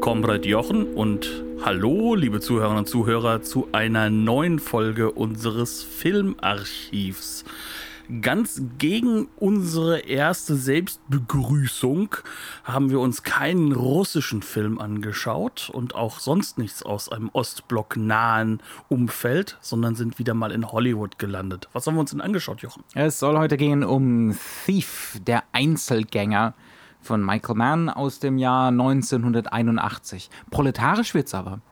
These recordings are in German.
Comrade Jochen und hallo, liebe Zuhörerinnen und Zuhörer, zu einer neuen Folge unseres Filmarchivs. Ganz gegen unsere erste Selbstbegrüßung haben wir uns keinen russischen Film angeschaut und auch sonst nichts aus einem Ostblock nahen Umfeld, sondern sind wieder mal in Hollywood gelandet. Was haben wir uns denn angeschaut, Jochen? Es soll heute gehen um Thief, der Einzelgänger von Michael Mann aus dem Jahr 1981. Proletarisch wird's aber.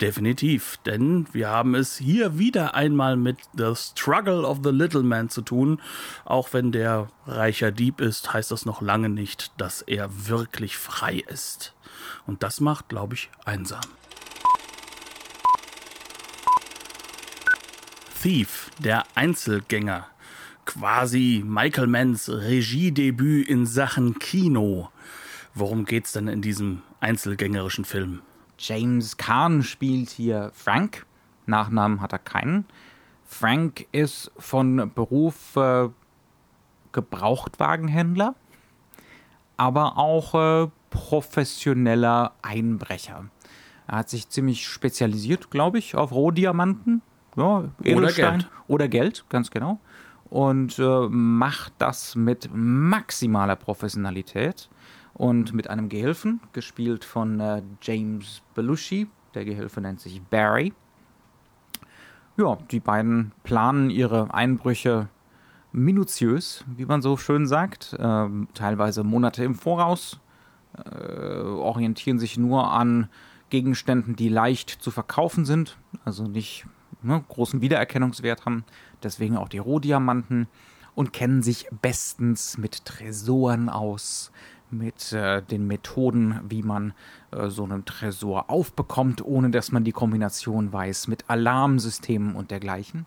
Definitiv, denn wir haben es hier wieder einmal mit The Struggle of the Little Man zu tun. Auch wenn der reicher Dieb ist, heißt das noch lange nicht, dass er wirklich frei ist. Und das macht, glaube ich, einsam. Thief, der Einzelgänger quasi Michael Manns Regiedebüt in Sachen Kino. Worum geht's denn in diesem einzelgängerischen Film? James Kahn spielt hier Frank. Nachnamen hat er keinen. Frank ist von Beruf äh, Gebrauchtwagenhändler, aber auch äh, professioneller Einbrecher. Er hat sich ziemlich spezialisiert, glaube ich, auf Rohdiamanten. Ja, Oder Geld. Oder Geld, ganz genau und äh, macht das mit maximaler Professionalität und mit einem Gehilfen, gespielt von äh, James Belushi. Der Gehilfe nennt sich Barry. Ja, die beiden planen ihre Einbrüche minutiös, wie man so schön sagt, äh, teilweise Monate im Voraus, äh, orientieren sich nur an Gegenständen, die leicht zu verkaufen sind, also nicht ne, großen Wiedererkennungswert haben, deswegen auch die Rohdiamanten und kennen sich bestens mit Tresoren aus, mit äh, den Methoden, wie man äh, so einen Tresor aufbekommt, ohne dass man die Kombination weiß, mit Alarmsystemen und dergleichen.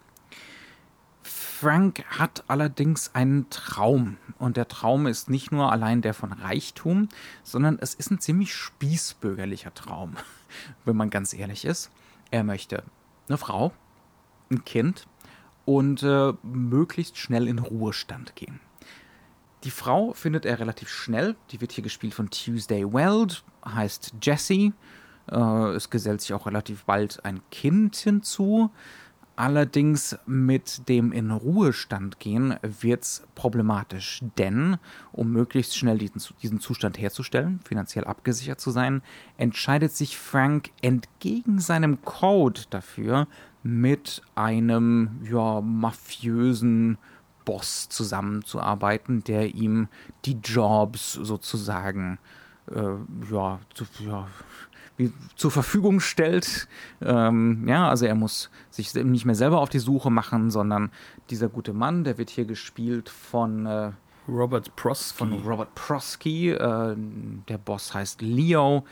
Frank hat allerdings einen Traum. Und der Traum ist nicht nur allein der von Reichtum, sondern es ist ein ziemlich spießbürgerlicher Traum, wenn man ganz ehrlich ist. Er möchte eine Frau, ein Kind und äh, möglichst schnell in Ruhestand gehen. Die Frau findet er relativ schnell. Die wird hier gespielt von Tuesday Weld, heißt Jessie. Äh, es gesellt sich auch relativ bald ein Kind hinzu. Allerdings mit dem in Ruhestand gehen wird es problematisch, denn um möglichst schnell diesen, diesen Zustand herzustellen, finanziell abgesichert zu sein, entscheidet sich Frank entgegen seinem Code dafür, mit einem ja, mafiösen Boss zusammenzuarbeiten, der ihm die Jobs sozusagen äh, ja, zu, ja, zur Verfügung stellt. Ähm, ja, also er muss sich nicht mehr selber auf die Suche machen, sondern dieser gute Mann, der wird hier gespielt von äh, Robert Prosky. Von Robert Prosky. Äh, der Boss heißt Leo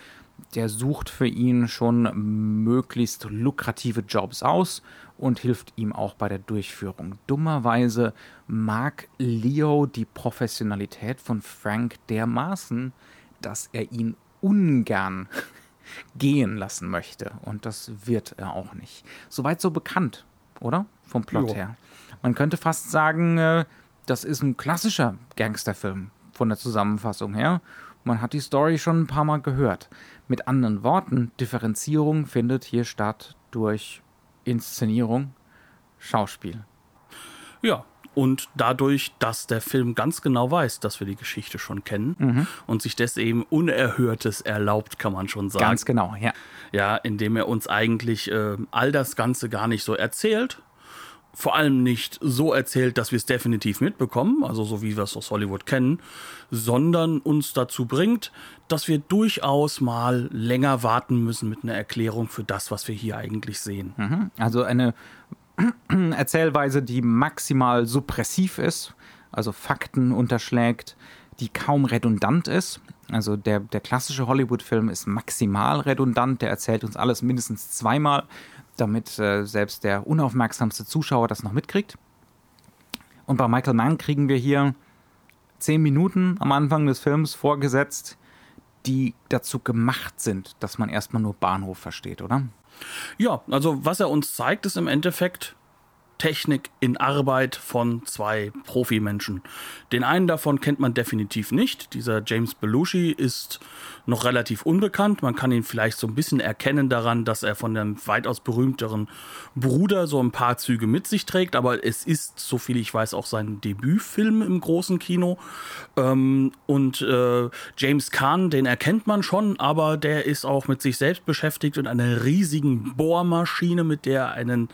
der sucht für ihn schon möglichst lukrative Jobs aus und hilft ihm auch bei der Durchführung. Dummerweise mag Leo die Professionalität von Frank dermaßen, dass er ihn ungern gehen lassen möchte. Und das wird er auch nicht. Soweit so bekannt, oder? Vom Plot jo. her. Man könnte fast sagen, äh, das ist ein klassischer Gangsterfilm von der Zusammenfassung her. Man hat die Story schon ein paar Mal gehört. Mit anderen Worten, Differenzierung findet hier statt durch Inszenierung, Schauspiel. Ja, und dadurch, dass der Film ganz genau weiß, dass wir die Geschichte schon kennen mhm. und sich deswegen Unerhörtes erlaubt, kann man schon sagen. Ganz genau, ja. Ja, indem er uns eigentlich äh, all das Ganze gar nicht so erzählt, vor allem nicht so erzählt, dass wir es definitiv mitbekommen, also so wie wir es aus Hollywood kennen, sondern uns dazu bringt, dass wir durchaus mal länger warten müssen mit einer Erklärung für das, was wir hier eigentlich sehen. Mhm. Also eine Erzählweise, die maximal suppressiv ist, also Fakten unterschlägt, die kaum redundant ist. Also der, der klassische Hollywood-Film ist maximal redundant, der erzählt uns alles mindestens zweimal damit äh, selbst der unaufmerksamste Zuschauer das noch mitkriegt. Und bei Michael Mann kriegen wir hier zehn Minuten am Anfang des Films vorgesetzt, die dazu gemacht sind, dass man erstmal nur Bahnhof versteht, oder? Ja, also was er uns zeigt, ist im Endeffekt Technik in Arbeit von zwei Profimenschen. Den einen davon kennt man definitiv nicht. Dieser James Belushi ist noch relativ unbekannt. Man kann ihn vielleicht so ein bisschen erkennen daran, dass er von dem weitaus berühmteren Bruder so ein paar Züge mit sich trägt. Aber es ist, so viel ich weiß, auch sein Debütfilm im großen Kino. Ähm, und äh, James Kahn, den erkennt man schon, aber der ist auch mit sich selbst beschäftigt und einer riesigen Bohrmaschine, mit der er einen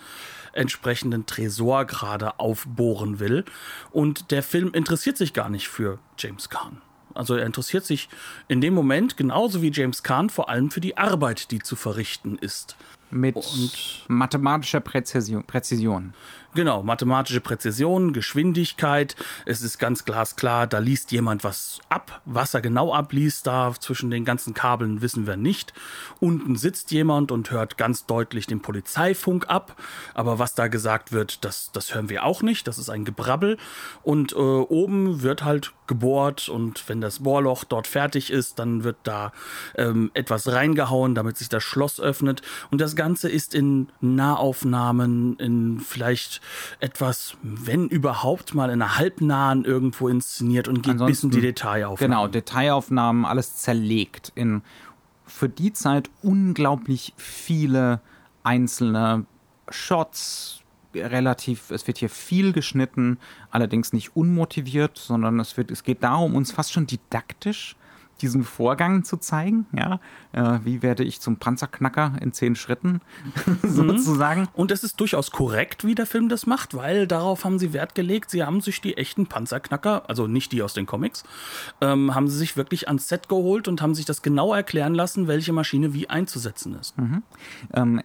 entsprechenden Tresor gerade aufbohren will. Und der Film interessiert sich gar nicht für James Kahn. Also er interessiert sich in dem Moment genauso wie James Kahn vor allem für die Arbeit, die zu verrichten ist. Mit und mathematischer Präzision. Präzision. Genau, mathematische Präzision, Geschwindigkeit. Es ist ganz glasklar, da liest jemand was ab. Was er genau abliest, da zwischen den ganzen Kabeln wissen wir nicht. Unten sitzt jemand und hört ganz deutlich den Polizeifunk ab. Aber was da gesagt wird, das, das hören wir auch nicht. Das ist ein Gebrabbel. Und äh, oben wird halt gebohrt und wenn das Bohrloch dort fertig ist, dann wird da ähm, etwas reingehauen, damit sich das Schloss öffnet. Und das Ganze ist in Nahaufnahmen, in vielleicht etwas, wenn überhaupt mal in einer halbnahen irgendwo inszeniert und geht Ansonsten, bis in die Detailaufnahmen. Genau, Detailaufnahmen, alles zerlegt in für die Zeit unglaublich viele einzelne Shots, relativ, es wird hier viel geschnitten, allerdings nicht unmotiviert, sondern es wird, es geht darum, uns fast schon didaktisch diesen Vorgang zu zeigen. Ja, äh, wie werde ich zum Panzerknacker in zehn Schritten sozusagen. Mhm. Und es ist durchaus korrekt, wie der Film das macht, weil darauf haben sie Wert gelegt. Sie haben sich die echten Panzerknacker, also nicht die aus den Comics, ähm, haben sie sich wirklich ans Set geholt und haben sich das genau erklären lassen, welche Maschine wie einzusetzen ist. Mhm. Ähm,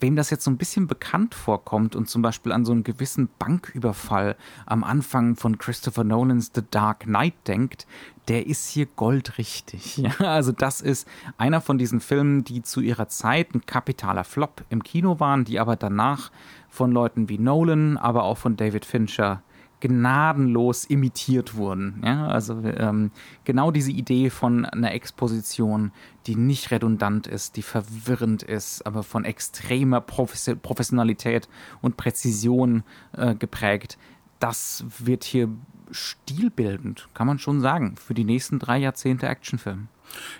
wem das jetzt so ein bisschen bekannt vorkommt und zum Beispiel an so einen gewissen Banküberfall am Anfang von Christopher Nolans The Dark Knight denkt, der ist hier goldrichtig. Ja, also das ist einer von diesen Filmen, die zu ihrer Zeit ein kapitaler Flop im Kino waren, die aber danach von Leuten wie Nolan, aber auch von David Fincher gnadenlos imitiert wurden. Ja, also ähm, genau diese Idee von einer Exposition, die nicht redundant ist, die verwirrend ist, aber von extremer Professionalität und Präzision äh, geprägt, das wird hier stilbildend, kann man schon sagen, für die nächsten drei Jahrzehnte Actionfilm.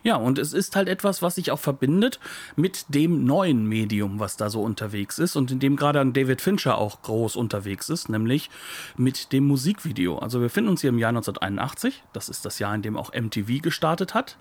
Ja, und es ist halt etwas, was sich auch verbindet mit dem neuen Medium, was da so unterwegs ist und in dem gerade David Fincher auch groß unterwegs ist, nämlich mit dem Musikvideo. Also wir finden uns hier im Jahr 1981, das ist das Jahr, in dem auch MTV gestartet hat.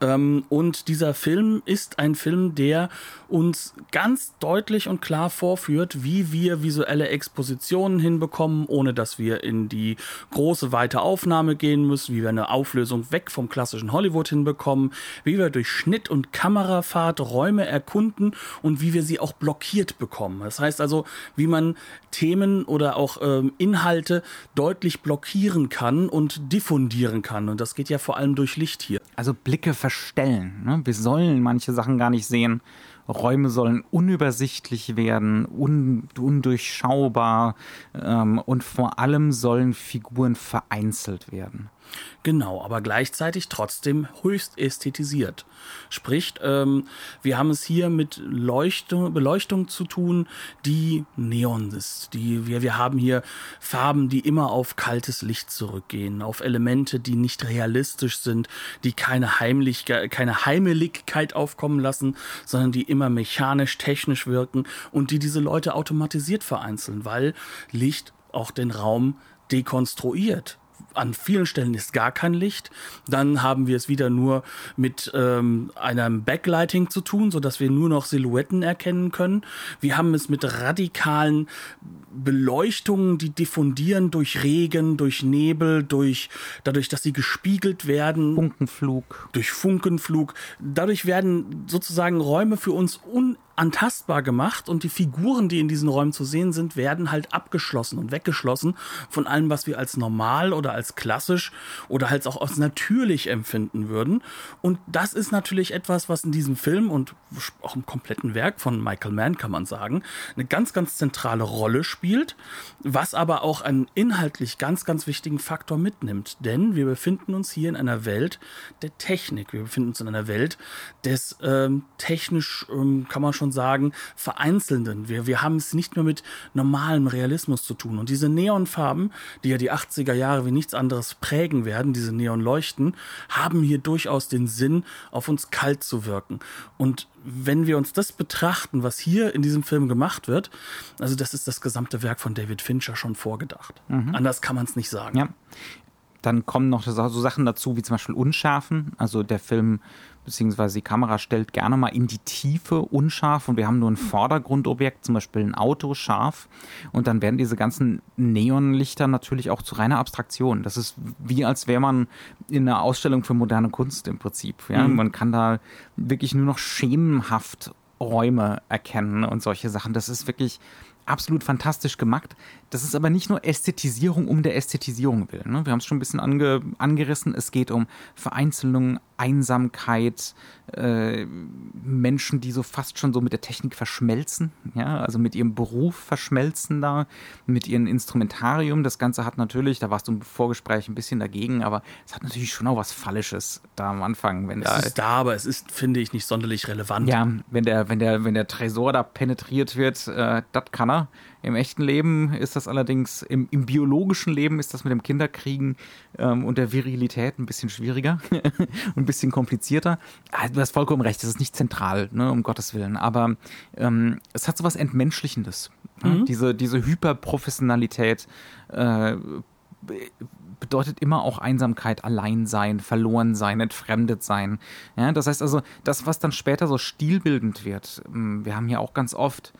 Ähm, und dieser Film ist ein Film, der uns ganz deutlich und klar vorführt, wie wir visuelle Expositionen hinbekommen, ohne dass wir in die große, weite Aufnahme gehen müssen, wie wir eine Auflösung weg vom klassischen Hollywood hinbekommen bekommen, wie wir durch Schnitt und Kamerafahrt Räume erkunden und wie wir sie auch blockiert bekommen. Das heißt also, wie man Themen oder auch ähm, Inhalte deutlich blockieren kann und diffundieren kann. Und das geht ja vor allem durch Licht hier. Also Blicke verstellen. Ne? Wir sollen manche Sachen gar nicht sehen. Räume sollen unübersichtlich werden, un undurchschaubar ähm, und vor allem sollen Figuren vereinzelt werden. Genau, aber gleichzeitig trotzdem höchst ästhetisiert. Sprich, ähm, wir haben es hier mit Leuchtung, Beleuchtung zu tun, die Neon ist. Die, wir, wir haben hier Farben, die immer auf kaltes Licht zurückgehen, auf Elemente, die nicht realistisch sind, die keine, Heimlichkeit, keine Heimeligkeit aufkommen lassen, sondern die immer mechanisch, technisch wirken und die diese Leute automatisiert vereinzeln, weil Licht auch den Raum dekonstruiert an vielen Stellen ist gar kein Licht. Dann haben wir es wieder nur mit ähm, einem Backlighting zu tun, sodass wir nur noch Silhouetten erkennen können. Wir haben es mit radikalen Beleuchtungen, die diffundieren durch Regen, durch Nebel, durch dadurch, dass sie gespiegelt werden. Funkenflug. Durch Funkenflug. Dadurch werden sozusagen Räume für uns un antastbar gemacht und die Figuren, die in diesen Räumen zu sehen sind, werden halt abgeschlossen und weggeschlossen von allem, was wir als normal oder als klassisch oder halt auch als natürlich empfinden würden. Und das ist natürlich etwas, was in diesem Film und auch im kompletten Werk von Michael Mann, kann man sagen, eine ganz, ganz zentrale Rolle spielt, was aber auch einen inhaltlich ganz, ganz wichtigen Faktor mitnimmt. Denn wir befinden uns hier in einer Welt der Technik. Wir befinden uns in einer Welt des ähm, technisch, ähm, kann man schon sagen, vereinzelnden. Wir, wir haben es nicht mehr mit normalem Realismus zu tun. Und diese Neonfarben, die ja die 80er Jahre wie nichts anderes prägen werden, diese Neonleuchten, haben hier durchaus den Sinn, auf uns kalt zu wirken. Und wenn wir uns das betrachten, was hier in diesem Film gemacht wird, also das ist das gesamte Werk von David Fincher schon vorgedacht. Mhm. Anders kann man es nicht sagen. Ja. Dann kommen noch so Sachen dazu, wie zum Beispiel Unschärfen. Also der Film beziehungsweise die Kamera stellt gerne mal in die Tiefe unscharf und wir haben nur ein Vordergrundobjekt, zum Beispiel ein Auto scharf und dann werden diese ganzen Neonlichter natürlich auch zu reiner Abstraktion. Das ist wie als wäre man in einer Ausstellung für moderne Kunst im Prinzip. Ja? Mhm. Man kann da wirklich nur noch schemenhaft Räume erkennen und solche Sachen. Das ist wirklich absolut fantastisch gemacht. Das ist aber nicht nur Ästhetisierung um der Ästhetisierung willen. Ne? Wir haben es schon ein bisschen ange, angerissen. Es geht um Vereinzelung, Einsamkeit, äh, Menschen, die so fast schon so mit der Technik verschmelzen, ja, also mit ihrem Beruf verschmelzen da, mit ihrem Instrumentarium. Das Ganze hat natürlich, da warst du im Vorgespräch ein bisschen dagegen, aber es hat natürlich schon auch was Fallisches da am Anfang. Wenn es da, ist da, aber es ist, finde ich, nicht sonderlich relevant. Ja, wenn der, wenn der, wenn der Tresor da penetriert wird, äh, das kann er. Im echten Leben ist das allerdings, im, im biologischen Leben ist das mit dem Kinderkriegen ähm, und der Virilität ein bisschen schwieriger und ein bisschen komplizierter. Ah, du hast vollkommen recht, das ist nicht zentral, ne, um Gottes Willen. Aber ähm, es hat so was Entmenschlichendes. Ne? Mhm. Diese, diese Hyperprofessionalität äh, bedeutet immer auch Einsamkeit, Alleinsein, verloren sein, entfremdet sein. Ja, das heißt also, das, was dann später so stilbildend wird, ähm, wir haben hier auch ganz oft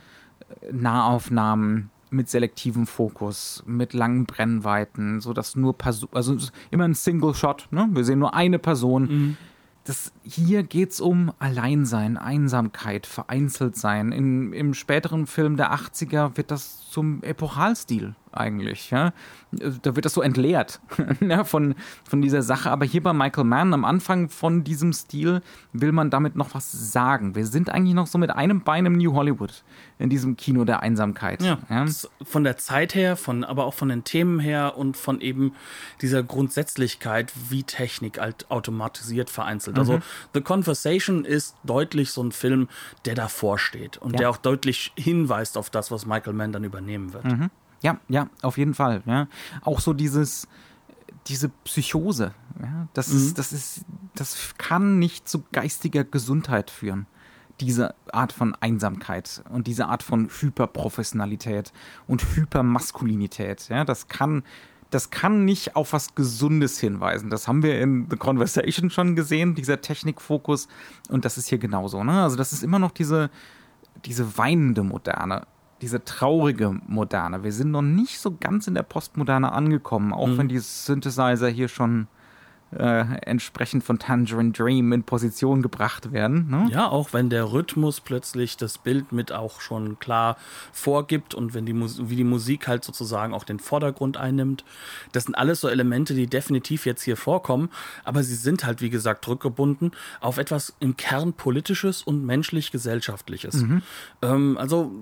Nahaufnahmen mit selektivem Fokus, mit langen Brennweiten, so dass nur Person, also immer ein Single Shot, ne? Wir sehen nur eine Person. Mhm. Das, hier geht es um Alleinsein, Einsamkeit, Vereinzeltsein. In, Im späteren Film der 80er wird das zum Epochalstil eigentlich. Ja? Da wird das so entleert ja, von, von dieser Sache. Aber hier bei Michael Mann am Anfang von diesem Stil will man damit noch was sagen. Wir sind eigentlich noch so mit einem Bein im New Hollywood in diesem Kino der Einsamkeit. Ja, ja? Von der Zeit her, von, aber auch von den Themen her und von eben dieser Grundsätzlichkeit, wie Technik halt automatisiert vereinzelt. Also mhm. Also The Conversation ist deutlich so ein Film, der davor steht und ja. der auch deutlich hinweist auf das, was Michael Mann dann übernehmen wird. Mhm. Ja, ja, auf jeden Fall. Ja. Auch so dieses, diese Psychose, ja, das, mhm. ist, das, ist, das kann nicht zu geistiger Gesundheit führen. Diese Art von Einsamkeit und diese Art von Hyperprofessionalität und Hypermaskulinität. Ja, das kann das kann nicht auf was Gesundes hinweisen. Das haben wir in The Conversation schon gesehen, dieser Technikfokus. Und das ist hier genauso. Ne? Also, das ist immer noch diese, diese weinende Moderne diese traurige Moderne. Wir sind noch nicht so ganz in der Postmoderne angekommen, auch mhm. wenn die Synthesizer hier schon äh, entsprechend von Tangerine Dream in Position gebracht werden. Ne? Ja, auch wenn der Rhythmus plötzlich das Bild mit auch schon klar vorgibt und wenn die wie die Musik halt sozusagen auch den Vordergrund einnimmt. Das sind alles so Elemente, die definitiv jetzt hier vorkommen, aber sie sind halt, wie gesagt, rückgebunden auf etwas im Kern politisches und menschlich-gesellschaftliches. Mhm. Ähm, also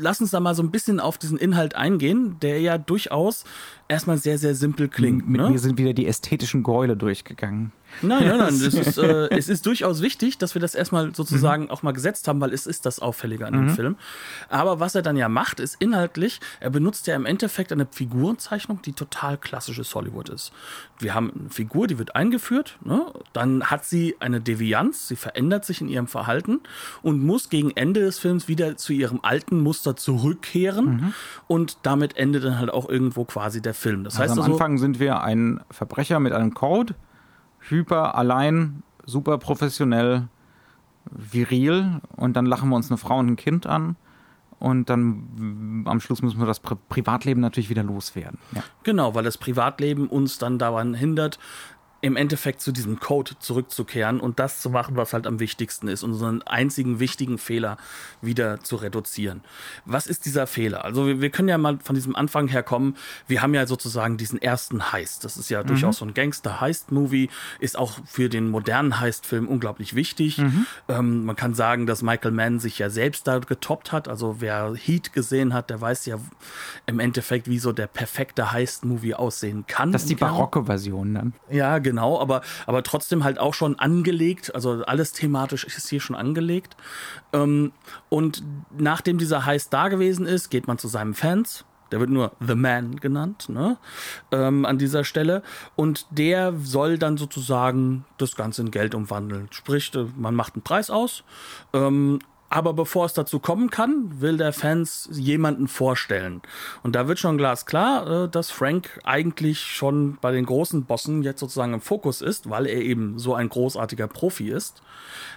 lass uns da mal so ein bisschen auf diesen Inhalt eingehen, der ja durchaus erstmal sehr, sehr simpel klingt. Mit ne? mir sind wieder die ästhetischen Gräule durchgegangen. Nein, nein, nein. Ist, äh, es ist durchaus wichtig, dass wir das erstmal sozusagen mhm. auch mal gesetzt haben, weil es ist das Auffällige an dem mhm. Film. Aber was er dann ja macht, ist inhaltlich, er benutzt ja im Endeffekt eine Figurenzeichnung, die total klassisches Hollywood ist. Wir haben eine Figur, die wird eingeführt, ne? dann hat sie eine Devianz, sie verändert sich in ihrem Verhalten und muss gegen Ende des Films wieder zu ihrem alten Muster zurückkehren mhm. und damit endet dann halt auch irgendwo quasi der Film. Das also heißt am also, Anfang sind wir ein Verbrecher mit einem Code, hyper, allein, super professionell, viril und dann lachen wir uns eine Frau und ein Kind an und dann am Schluss müssen wir das Pri Privatleben natürlich wieder loswerden. Ja. Genau, weil das Privatleben uns dann daran hindert, im Endeffekt zu diesem Code zurückzukehren und das zu machen, was halt am wichtigsten ist, unseren einzigen wichtigen Fehler wieder zu reduzieren. Was ist dieser Fehler? Also wir, wir können ja mal von diesem Anfang her kommen. Wir haben ja sozusagen diesen ersten Heist. Das ist ja mhm. durchaus so ein Gangster-Heist-Movie, ist auch für den modernen Heist-Film unglaublich wichtig. Mhm. Ähm, man kann sagen, dass Michael Mann sich ja selbst da getoppt hat. Also wer Heat gesehen hat, der weiß ja im Endeffekt, wie so der perfekte Heist-Movie aussehen kann. Das ist die barocke Version dann. Ja, genau, aber, aber trotzdem halt auch schon angelegt. Also alles thematisch ist hier schon angelegt. Ähm, und nachdem dieser Heist da gewesen ist, geht man zu seinen Fans. Der wird nur The Man genannt, ne? Ähm, an dieser Stelle. Und der soll dann sozusagen das Ganze in Geld umwandeln. Sprich, äh, man macht einen Preis aus ähm, aber bevor es dazu kommen kann, will der Fans jemanden vorstellen. Und da wird schon glasklar, äh, dass Frank eigentlich schon bei den großen Bossen jetzt sozusagen im Fokus ist, weil er eben so ein großartiger Profi ist.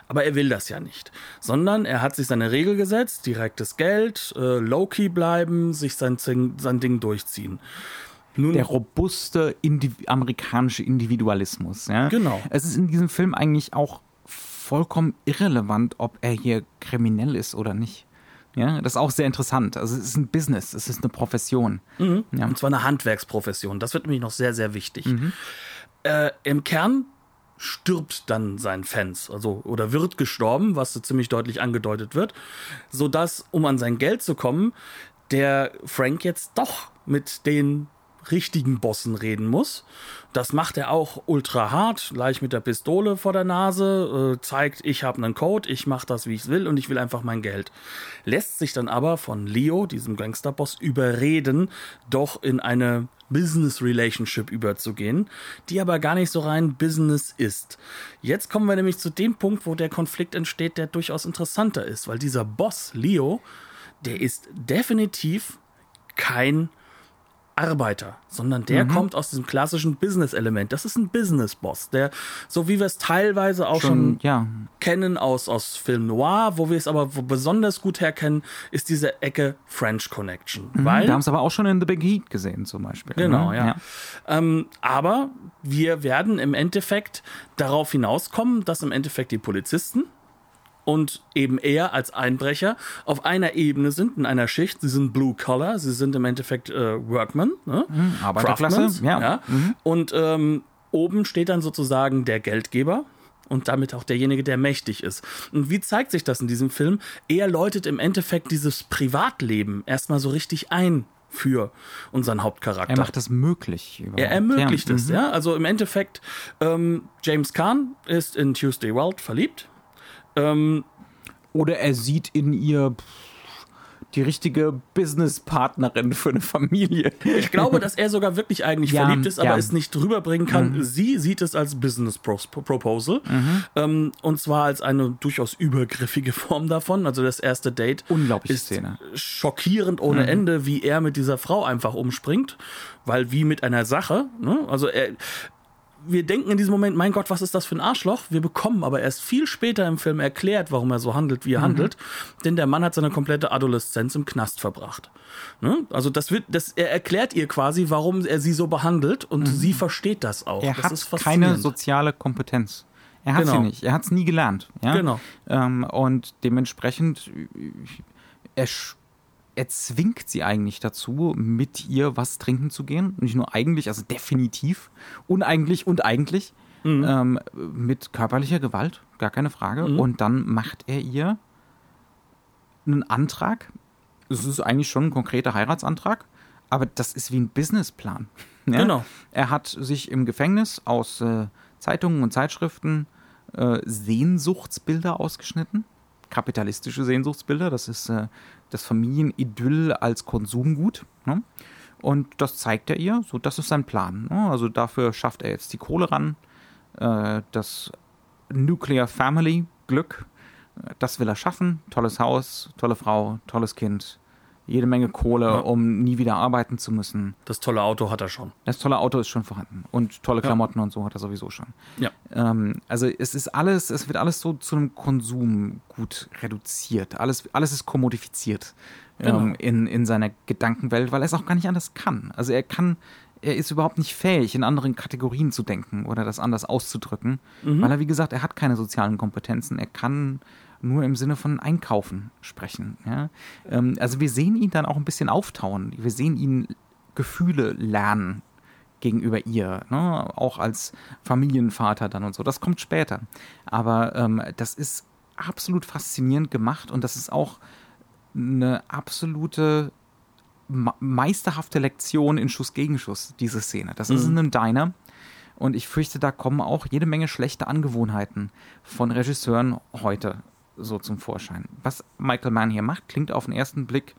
Aber er will das ja nicht, sondern er hat sich seine Regel gesetzt, direktes Geld, äh, low-key bleiben, sich sein, sein Ding durchziehen. Nun, der robuste Indiv amerikanische Individualismus. Ja? Genau. Es ist in diesem Film eigentlich auch vollkommen irrelevant, ob er hier kriminell ist oder nicht. Ja, das ist auch sehr interessant. Also es ist ein Business, es ist eine Profession. Mhm. Ja. Und zwar eine Handwerksprofession. Das wird nämlich noch sehr, sehr wichtig. Mhm. Äh, Im Kern stirbt dann sein Fans, also oder wird gestorben, was so ziemlich deutlich angedeutet wird, sodass, um an sein Geld zu kommen, der Frank jetzt doch mit den richtigen Bossen reden muss. Das macht er auch ultra hart, gleich mit der Pistole vor der Nase, äh, zeigt, ich habe einen Code, ich mache das, wie ich will und ich will einfach mein Geld. Lässt sich dann aber von Leo, diesem Gangsterboss, überreden, doch in eine Business Relationship überzugehen, die aber gar nicht so rein Business ist. Jetzt kommen wir nämlich zu dem Punkt, wo der Konflikt entsteht, der durchaus interessanter ist, weil dieser Boss, Leo, der ist definitiv kein Arbeiter, sondern der mhm. kommt aus diesem klassischen Business-Element. Das ist ein Business-Boss, der, so wie wir es teilweise auch schon, schon ja. kennen aus, aus Film Noir, wo wir es aber besonders gut herkennen, ist diese Ecke French Connection. Mhm, weil, wir haben es aber auch schon in The Big Heat gesehen, zum Beispiel. Genau, ne? ja. ja. Ähm, aber wir werden im Endeffekt darauf hinauskommen, dass im Endeffekt die Polizisten, und eben er als Einbrecher auf einer Ebene sind, in einer Schicht. Sie sind Blue Collar, sie sind im Endeffekt äh, Workmen, ne? Mhm, Arbeiterklasse, ja. ja. Mhm. Und ähm, oben steht dann sozusagen der Geldgeber und damit auch derjenige, der mächtig ist. Und wie zeigt sich das in diesem Film? Er läutet im Endeffekt dieses Privatleben erstmal so richtig ein für unseren Hauptcharakter. Er macht das möglich. Überhaupt. Er ermöglicht ja. es, mhm. ja. Also im Endeffekt, ähm, James Kahn ist in Tuesday World verliebt ähm, oder er sieht in ihr die richtige Businesspartnerin für eine Familie. Ich glaube, dass er sogar wirklich eigentlich ja, verliebt ist, aber ja. es nicht rüberbringen kann. Mhm. Sie sieht es als Business Proposal mhm. ähm, und zwar als eine durchaus übergriffige Form davon. Also das erste Date Unglaubliche ist Szene. schockierend ohne mhm. Ende, wie er mit dieser Frau einfach umspringt, weil wie mit einer Sache. Ne? Also er wir denken in diesem Moment, mein Gott, was ist das für ein Arschloch? Wir bekommen aber erst viel später im Film erklärt, warum er so handelt, wie er mhm. handelt. Denn der Mann hat seine komplette Adoleszenz im Knast verbracht. Ne? Also das wird, das, er erklärt ihr quasi, warum er sie so behandelt und mhm. sie versteht das auch. Er das hat keine soziale Kompetenz. Er hat genau. sie nicht. Er hat es nie gelernt. Ja? Genau. Ähm, und dementsprechend, er er zwingt sie eigentlich dazu, mit ihr was trinken zu gehen. Nicht nur eigentlich, also definitiv. Uneigentlich und eigentlich. Mhm. Ähm, mit körperlicher Gewalt, gar keine Frage. Mhm. Und dann macht er ihr einen Antrag. Es ist eigentlich schon ein konkreter Heiratsantrag, aber das ist wie ein Businessplan. Ja? Genau. Er hat sich im Gefängnis aus äh, Zeitungen und Zeitschriften äh, Sehnsuchtsbilder ausgeschnitten kapitalistische Sehnsuchtsbilder. Das ist äh, das Familienidyll als Konsumgut. Ne? Und das zeigt er ihr. So, das ist sein Plan. Ne? Also dafür schafft er jetzt die Kohle ran. Äh, das Nuclear Family Glück, äh, das will er schaffen. Tolles Haus, tolle Frau, tolles Kind jede Menge Kohle, ja. um nie wieder arbeiten zu müssen. Das tolle Auto hat er schon. Das tolle Auto ist schon vorhanden. Und tolle Klamotten ja. und so hat er sowieso schon. Ja. Ähm, also es ist alles, es wird alles so zu einem Konsumgut reduziert. Alles, alles ist kommodifiziert genau. ähm, in, in seiner Gedankenwelt, weil er es auch gar nicht anders kann. Also er kann, er ist überhaupt nicht fähig, in anderen Kategorien zu denken oder das anders auszudrücken, mhm. weil er, wie gesagt, er hat keine sozialen Kompetenzen. Er kann nur im Sinne von Einkaufen sprechen. Ja? Ähm, also wir sehen ihn dann auch ein bisschen auftauen. Wir sehen ihn Gefühle lernen gegenüber ihr, ne? auch als Familienvater dann und so. Das kommt später. Aber ähm, das ist absolut faszinierend gemacht und das ist auch eine absolute meisterhafte Lektion in Schuss gegen Schuss, diese Szene. Das mhm. ist in einem Diner. Und ich fürchte, da kommen auch jede Menge schlechte Angewohnheiten von Regisseuren heute so zum Vorschein. Was Michael Mann hier macht, klingt auf den ersten Blick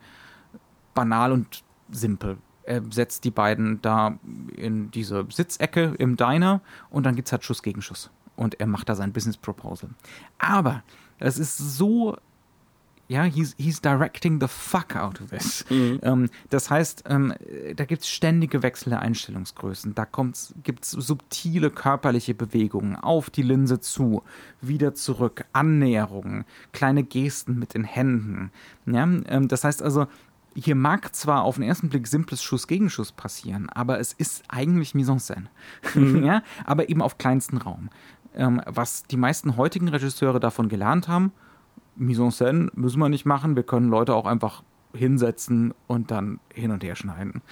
banal und simpel. Er setzt die beiden da in diese Sitzecke im Diner und dann gibt es halt Schuss gegen Schuss. Und er macht da sein Business Proposal. Aber es ist so ja, he's, he's directing the fuck out of this. Mhm. Ähm, das heißt, ähm, da gibt es ständige Wechsel der Einstellungsgrößen. Da gibt es subtile körperliche Bewegungen auf die Linse zu, wieder zurück, Annäherungen, kleine Gesten mit den Händen. Ja, ähm, das heißt also, hier mag zwar auf den ersten Blick simples Schuss-Gegenschuss passieren, aber es ist eigentlich Mise en scène. Mhm. ja, aber eben auf kleinstem Raum. Ähm, was die meisten heutigen Regisseure davon gelernt haben, Mise en scène müssen wir nicht machen. Wir können Leute auch einfach hinsetzen und dann hin und her schneiden.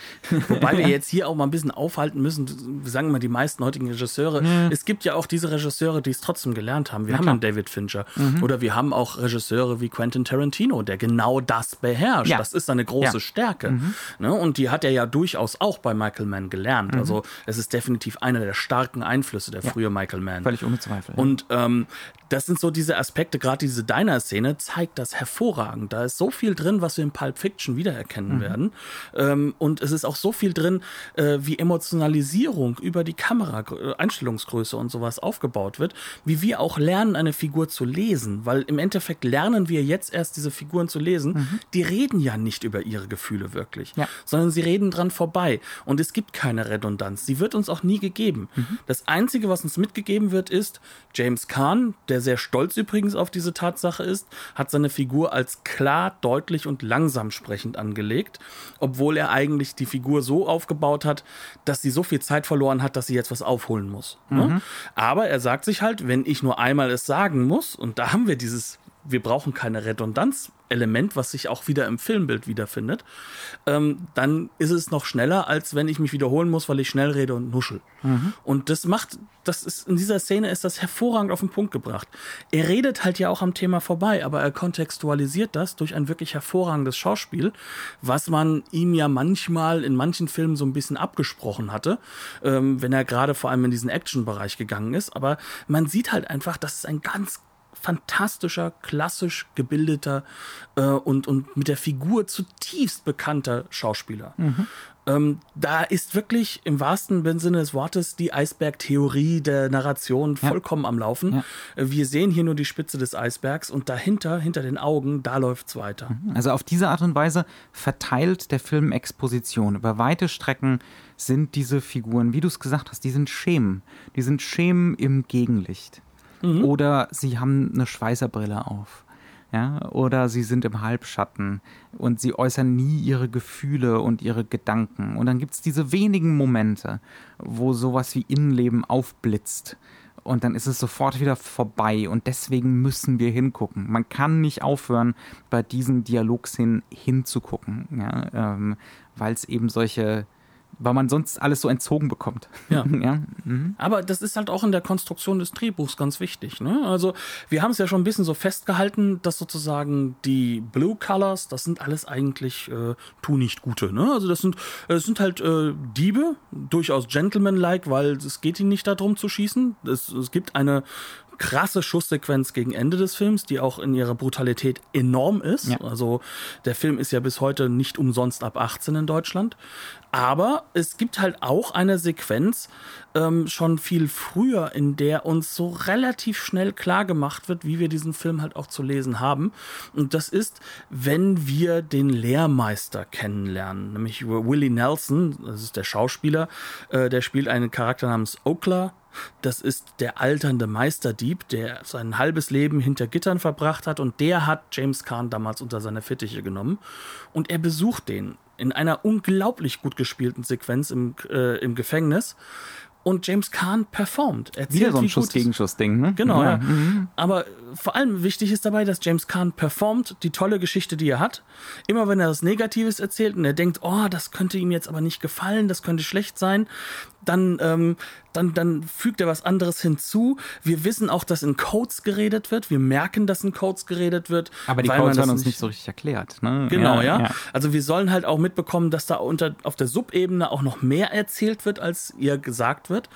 Wobei wir jetzt hier auch mal ein bisschen aufhalten müssen, sagen wir die meisten heutigen Regisseure. Ja. Es gibt ja auch diese Regisseure, die es trotzdem gelernt haben. Wir ja, haben einen David Fincher mhm. oder wir haben auch Regisseure wie Quentin Tarantino, der genau das beherrscht. Ja. Das ist seine große Stärke. Mhm. Ne? Und die hat er ja durchaus auch bei Michael Mann gelernt. Mhm. Also es ist definitiv einer der starken Einflüsse der frühe Michael Mann. Völlig ohne Zweifel. Und ähm, das sind so diese Aspekte, gerade diese Diner-Szene zeigt das hervorragend. Da ist so viel drin, was wir in Pulp Fiction wiedererkennen mhm. werden. Ähm, und es ist auch so viel drin, äh, wie Emotionalisierung über die Kamera, äh, Einstellungsgröße und sowas aufgebaut wird, wie wir auch lernen, eine Figur zu lesen. Weil im Endeffekt lernen wir jetzt erst diese Figuren zu lesen. Mhm. Die reden ja nicht über ihre Gefühle wirklich, ja. sondern sie reden dran vorbei. Und es gibt keine Redundanz. Sie wird uns auch nie gegeben. Mhm. Das Einzige, was uns mitgegeben wird, ist James Kahn, der sehr stolz übrigens auf diese Tatsache ist, hat seine Figur als klar, deutlich und langsam sprechend angelegt, obwohl er eigentlich die Figur so aufgebaut hat, dass sie so viel Zeit verloren hat, dass sie jetzt was aufholen muss. Ne? Mhm. Aber er sagt sich halt, wenn ich nur einmal es sagen muss, und da haben wir dieses wir brauchen keine Redundanzelement, was sich auch wieder im Filmbild wiederfindet, ähm, dann ist es noch schneller, als wenn ich mich wiederholen muss, weil ich schnell rede und nuschel. Mhm. Und das macht, das ist, in dieser Szene ist das hervorragend auf den Punkt gebracht. Er redet halt ja auch am Thema vorbei, aber er kontextualisiert das durch ein wirklich hervorragendes Schauspiel, was man ihm ja manchmal in manchen Filmen so ein bisschen abgesprochen hatte, ähm, wenn er gerade vor allem in diesen Action-Bereich gegangen ist. Aber man sieht halt einfach, dass es ein ganz fantastischer, klassisch gebildeter äh, und, und mit der Figur zutiefst bekannter Schauspieler. Mhm. Ähm, da ist wirklich im wahrsten Sinne des Wortes die Eisbergtheorie der Narration ja. vollkommen am Laufen. Ja. Äh, wir sehen hier nur die Spitze des Eisbergs und dahinter, hinter den Augen, da läuft es weiter. Mhm. Also auf diese Art und Weise verteilt der Film Exposition. Über weite Strecken sind diese Figuren, wie du es gesagt hast, die sind Schemen. Die sind Schemen im Gegenlicht. Mhm. Oder sie haben eine Schweißerbrille auf. Ja, oder sie sind im Halbschatten und sie äußern nie ihre Gefühle und ihre Gedanken. Und dann gibt es diese wenigen Momente, wo sowas wie Innenleben aufblitzt. Und dann ist es sofort wieder vorbei. Und deswegen müssen wir hingucken. Man kann nicht aufhören, bei diesen Dialogszenen hinzugucken. Ja, ähm, Weil es eben solche weil man sonst alles so entzogen bekommt. Ja. ja. Mhm. Aber das ist halt auch in der Konstruktion des Drehbuchs ganz wichtig. Ne? Also wir haben es ja schon ein bisschen so festgehalten, dass sozusagen die Blue Colors, das sind alles eigentlich äh, tu nicht gute. Ne? Also das sind, das sind halt äh, Diebe, durchaus gentleman-like, weil es geht ihnen nicht darum zu schießen. Es, es gibt eine krasse Schusssequenz gegen Ende des Films, die auch in ihrer Brutalität enorm ist. Ja. Also der Film ist ja bis heute nicht umsonst ab 18 in Deutschland. Aber es gibt halt auch eine Sequenz ähm, schon viel früher, in der uns so relativ schnell klar gemacht wird, wie wir diesen Film halt auch zu lesen haben. Und das ist, wenn wir den Lehrmeister kennenlernen, nämlich Willie Nelson, das ist der Schauspieler, äh, der spielt einen Charakter namens Okla. Das ist der alternde Meisterdieb, der sein halbes Leben hinter Gittern verbracht hat. Und der hat James Kahn damals unter seine Fittiche genommen. Und er besucht den in einer unglaublich gut gespielten Sequenz im, äh, im Gefängnis und James Kahn performt. Erzählt, Wieder so ein Schuss-Gegenschuss-Ding, ne? Genau, ja. ja. Mhm. Aber vor allem wichtig ist dabei, dass James Kahn performt, die tolle Geschichte, die er hat. Immer wenn er was Negatives erzählt und er denkt, oh, das könnte ihm jetzt aber nicht gefallen, das könnte schlecht sein, dann, ähm, dann, dann fügt er was anderes hinzu. Wir wissen auch, dass in Codes geredet wird. Wir merken, dass in Codes geredet wird. Aber die Codes werden uns nicht so richtig erklärt. Ne? Genau, ja, ja, ja, Also wir sollen halt auch mitbekommen, dass da unter, auf der Subebene auch noch mehr erzählt wird, als ihr gesagt wird.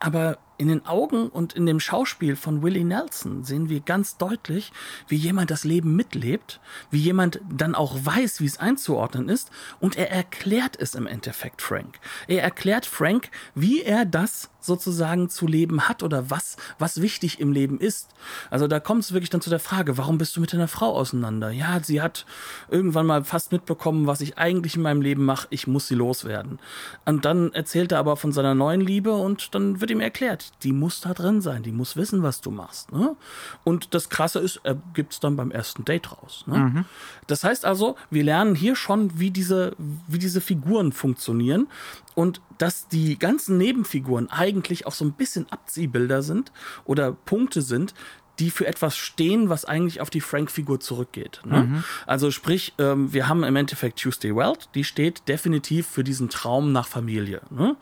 Aber in den Augen und in dem Schauspiel von Willie Nelson sehen wir ganz deutlich, wie jemand das Leben mitlebt, wie jemand dann auch weiß, wie es einzuordnen ist und er erklärt es im Endeffekt Frank. Er erklärt Frank, wie er das sozusagen zu leben hat oder was, was wichtig im Leben ist. Also da kommt es wirklich dann zu der Frage, warum bist du mit deiner Frau auseinander? Ja, sie hat irgendwann mal fast mitbekommen, was ich eigentlich in meinem Leben mache, ich muss sie loswerden. Und dann erzählt er aber von seiner neuen Liebe und dann wird ihm erklärt, die muss da drin sein, die muss wissen, was du machst. Ne? Und das Krasse ist, er gibt es dann beim ersten Date raus. Ne? Mhm. Das heißt also, wir lernen hier schon, wie diese, wie diese Figuren funktionieren und dass die ganzen Nebenfiguren eigentlich auch so ein bisschen Abziehbilder sind oder Punkte sind, die für etwas stehen, was eigentlich auf die Frank-Figur zurückgeht. Ne? Mhm. Also sprich, ähm, wir haben im Endeffekt Tuesday Welt, die steht definitiv für diesen Traum nach Familie. Ne?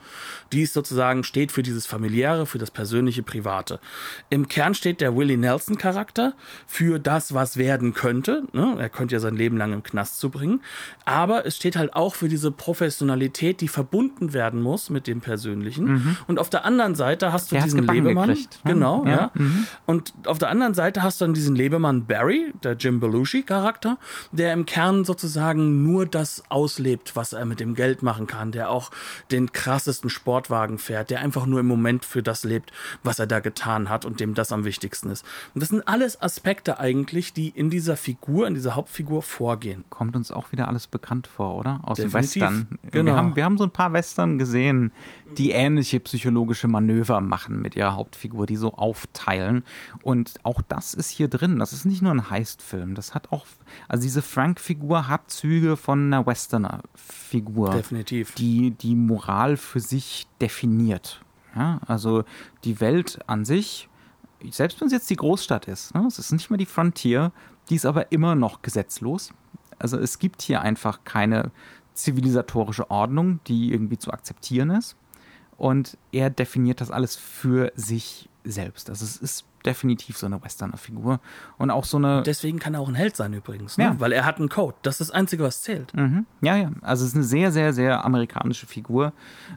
Die ist sozusagen steht für dieses familiäre, für das persönliche, private. Im Kern steht der Willie Nelson Charakter für das, was werden könnte. Ne? Er könnte ja sein Leben lang im Knast zubringen, aber es steht halt auch für diese Professionalität, die verbunden werden muss mit dem Persönlichen. Mhm. Und auf der anderen Seite hast du der diesen Lebemann, gekriegt. genau, ja. ja. Mhm. Und auf der anderen Seite hast du dann diesen Lebemann Barry, der Jim Belushi-Charakter, der im Kern sozusagen nur das auslebt, was er mit dem Geld machen kann, der auch den krassesten Sportwagen fährt, der einfach nur im Moment für das lebt, was er da getan hat und dem das am wichtigsten ist. Und das sind alles Aspekte eigentlich, die in dieser Figur, in dieser Hauptfigur vorgehen. Kommt uns auch wieder alles bekannt vor, oder? Aus Definitiv. dem Western. Genau. Wir haben, wir haben so ein paar Western gesehen, die ähnliche psychologische Manöver machen mit ihrer Hauptfigur, die so aufteilen. Und auch das ist hier drin. Das ist nicht nur ein Heist-Film. Das hat auch, also diese Frank-Figur hat Züge von einer Westerner-Figur. Definitiv. Die die Moral für sich definiert. Ja, also die Welt an sich, selbst wenn es jetzt die Großstadt ist, ne, es ist nicht mehr die Frontier, die ist aber immer noch gesetzlos. Also es gibt hier einfach keine zivilisatorische Ordnung, die irgendwie zu akzeptieren ist. Und er definiert das alles für sich selbst. Also es ist definitiv so eine Westerner-Figur. Und auch so eine. Deswegen kann er auch ein Held sein übrigens, ne? ja. weil er hat einen Code. Das ist das Einzige, was zählt. Mhm. Ja, ja. Also es ist eine sehr, sehr, sehr amerikanische Figur.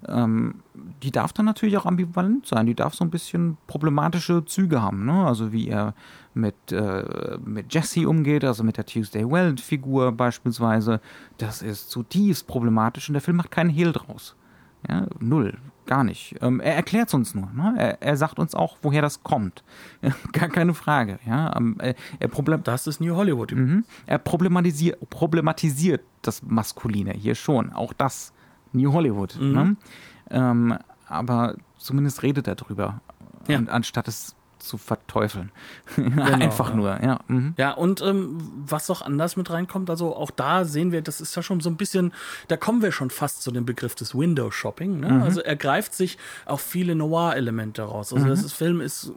Ähm, die darf dann natürlich auch ambivalent sein. Die darf so ein bisschen problematische Züge haben. Ne? Also wie er mit, äh, mit Jesse umgeht, also mit der Tuesday Weld-Figur beispielsweise. Das ist zutiefst problematisch und der Film macht keinen Hehl draus. Ja, null, gar nicht. Ähm, er erklärt es uns nur. Ne? Er, er, sagt uns auch, woher das kommt. gar keine Frage. Ja? Ähm, er problem das ist New Hollywood. Mhm. Er problematisiert, problematisiert das Maskuline hier schon. Auch das New Hollywood. Mhm. Ne? Ähm, aber zumindest redet er drüber. Ja. An, anstatt es zu verteufeln. Genau, Einfach ja. nur, ja. Mhm. Ja, und ähm, was auch anders mit reinkommt, also auch da sehen wir, das ist ja schon so ein bisschen, da kommen wir schon fast zu dem Begriff des Window Shopping. Ne? Mhm. Also er greift sich auch viele Noir-Elemente raus. Also mhm. das Film ist äh,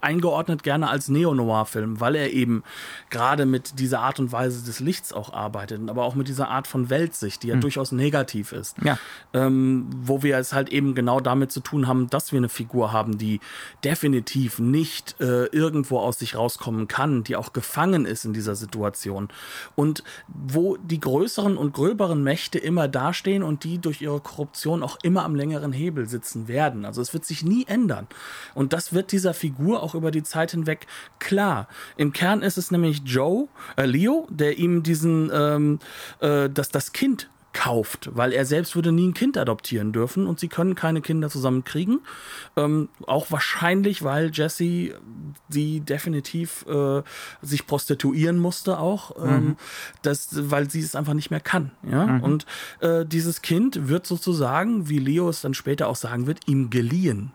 eingeordnet gerne als Neo-Noir-Film, weil er eben gerade mit dieser Art und Weise des Lichts auch arbeitet, aber auch mit dieser Art von Weltsicht, die ja mhm. durchaus negativ ist. Ja. Ähm, wo wir es halt eben genau damit zu tun haben, dass wir eine Figur haben, die definitiv nicht nicht äh, irgendwo aus sich rauskommen kann, die auch gefangen ist in dieser Situation und wo die größeren und gröberen Mächte immer dastehen und die durch ihre Korruption auch immer am längeren Hebel sitzen werden. Also es wird sich nie ändern und das wird dieser Figur auch über die Zeit hinweg klar. Im Kern ist es nämlich Joe, äh, Leo, der ihm diesen, ähm, äh, das, das Kind kauft, weil er selbst würde nie ein Kind adoptieren dürfen und sie können keine Kinder zusammen kriegen. Ähm, auch wahrscheinlich, weil Jesse sie definitiv äh, sich prostituieren musste auch, ähm, mhm. das, weil sie es einfach nicht mehr kann. Ja? Mhm. Und äh, dieses Kind wird sozusagen, wie Leo es dann später auch sagen wird, ihm geliehen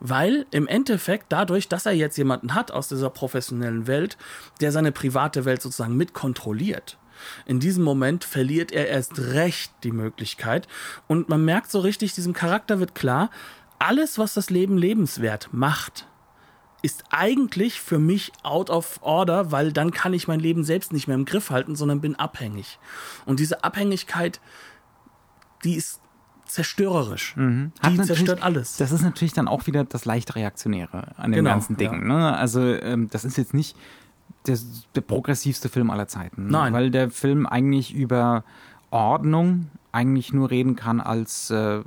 Weil im Endeffekt dadurch, dass er jetzt jemanden hat aus dieser professionellen Welt, der seine private Welt sozusagen mit kontrolliert, in diesem Moment verliert er erst recht die Möglichkeit. Und man merkt so richtig, diesem Charakter wird klar, alles, was das Leben lebenswert macht, ist eigentlich für mich out of order, weil dann kann ich mein Leben selbst nicht mehr im Griff halten, sondern bin abhängig. Und diese Abhängigkeit, die ist zerstörerisch. Mhm. Die zerstört alles. Das ist natürlich dann auch wieder das leicht Reaktionäre an den genau, ganzen Dingen. Ja. Ne? Also ähm, das ist jetzt nicht der, der progressivste Film aller Zeiten. Nein. Weil der Film eigentlich über Ordnung eigentlich nur reden kann als äh,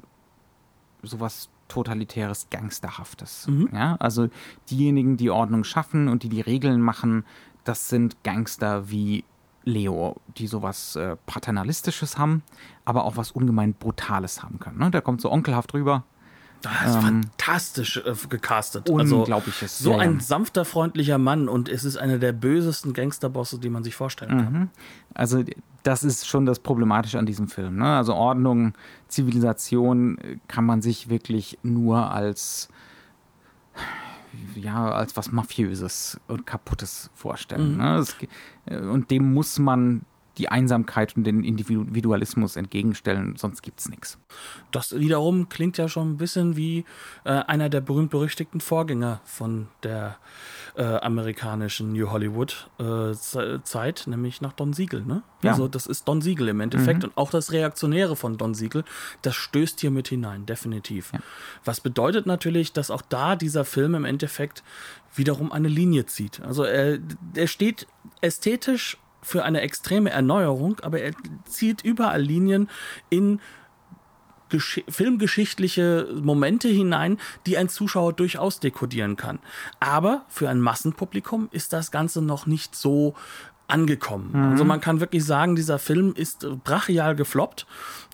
sowas totalitäres, gangsterhaftes. Mhm. Ja, also diejenigen, die Ordnung schaffen und die die Regeln machen, das sind Gangster wie Leo, die sowas äh, Paternalistisches haben, aber auch was ungemein Brutales haben können. Ne? Der kommt so onkelhaft rüber, das ist ähm, fantastisch äh, gecastet. Also Unglaubliches. Also, so ja, ein sanfter, freundlicher Mann und es ist einer der bösesten Gangsterbosse, die man sich vorstellen kann. Mhm. Also das ist schon das Problematische an diesem Film. Ne? Also Ordnung, Zivilisation äh, kann man sich wirklich nur als ja, als was Mafiöses und Kaputtes vorstellen. Mhm. Ne? Es, äh, und dem muss man die Einsamkeit und den Individualismus entgegenstellen, sonst gibt es nichts. Das wiederum klingt ja schon ein bisschen wie äh, einer der berühmt-berüchtigten Vorgänger von der äh, amerikanischen New Hollywood äh, Zeit, nämlich nach Don Siegel. Ne? Ja. Also das ist Don Siegel im Endeffekt mhm. und auch das Reaktionäre von Don Siegel, das stößt hier mit hinein, definitiv. Ja. Was bedeutet natürlich, dass auch da dieser Film im Endeffekt wiederum eine Linie zieht. Also er, er steht ästhetisch für eine extreme Erneuerung, aber er zieht überall Linien in filmgeschichtliche Momente hinein, die ein Zuschauer durchaus dekodieren kann. Aber für ein Massenpublikum ist das Ganze noch nicht so angekommen. Mhm. Also man kann wirklich sagen, dieser Film ist brachial gefloppt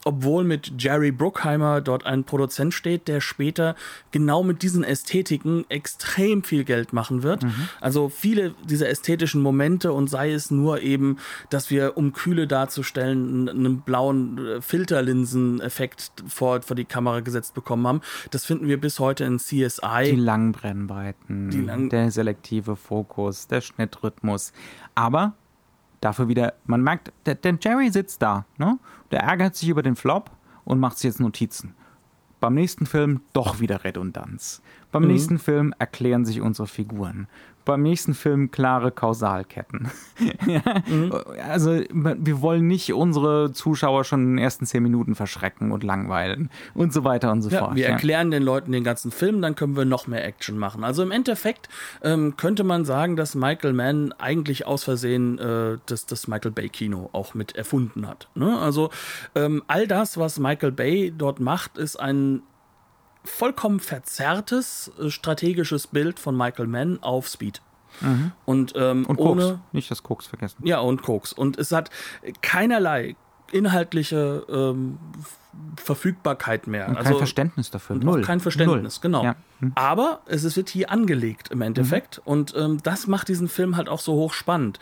obwohl mit Jerry Bruckheimer dort ein Produzent steht, der später genau mit diesen Ästhetiken extrem viel Geld machen wird. Mhm. Also viele dieser ästhetischen Momente und sei es nur eben, dass wir, um Kühle darzustellen, einen blauen äh, Filterlinsen-Effekt vor, vor die Kamera gesetzt bekommen haben. Das finden wir bis heute in CSI. Die langen Brennweiten, die lang der selektive Fokus, der Schnittrhythmus. Aber dafür wieder, man merkt, der, der Jerry sitzt da, ne? Der ärgert sich über den Flop und macht sich jetzt Notizen. Beim nächsten Film doch wieder Redundanz. Beim mhm. nächsten Film erklären sich unsere Figuren beim nächsten Film klare Kausalketten. ja? mhm. Also wir wollen nicht unsere Zuschauer schon in den ersten zehn Minuten verschrecken und langweilen und so weiter und so ja, fort. Wir ja. erklären den Leuten den ganzen Film, dann können wir noch mehr Action machen. Also im Endeffekt ähm, könnte man sagen, dass Michael Mann eigentlich aus Versehen äh, das, das Michael Bay Kino auch mit erfunden hat. Ne? Also ähm, all das, was Michael Bay dort macht, ist ein vollkommen verzerrtes äh, strategisches Bild von Michael Mann auf Speed. Mhm. Und, ähm, und ohne. Koks. Nicht das Koks vergessen. Ja, und Koks. Und es hat keinerlei inhaltliche ähm, Verfügbarkeit mehr. Und kein also, Verständnis dafür. Null. Kein Verständnis, Null. genau. Ja. Hm. Aber es wird hier angelegt im Endeffekt. Mhm. Und ähm, das macht diesen Film halt auch so hochspannend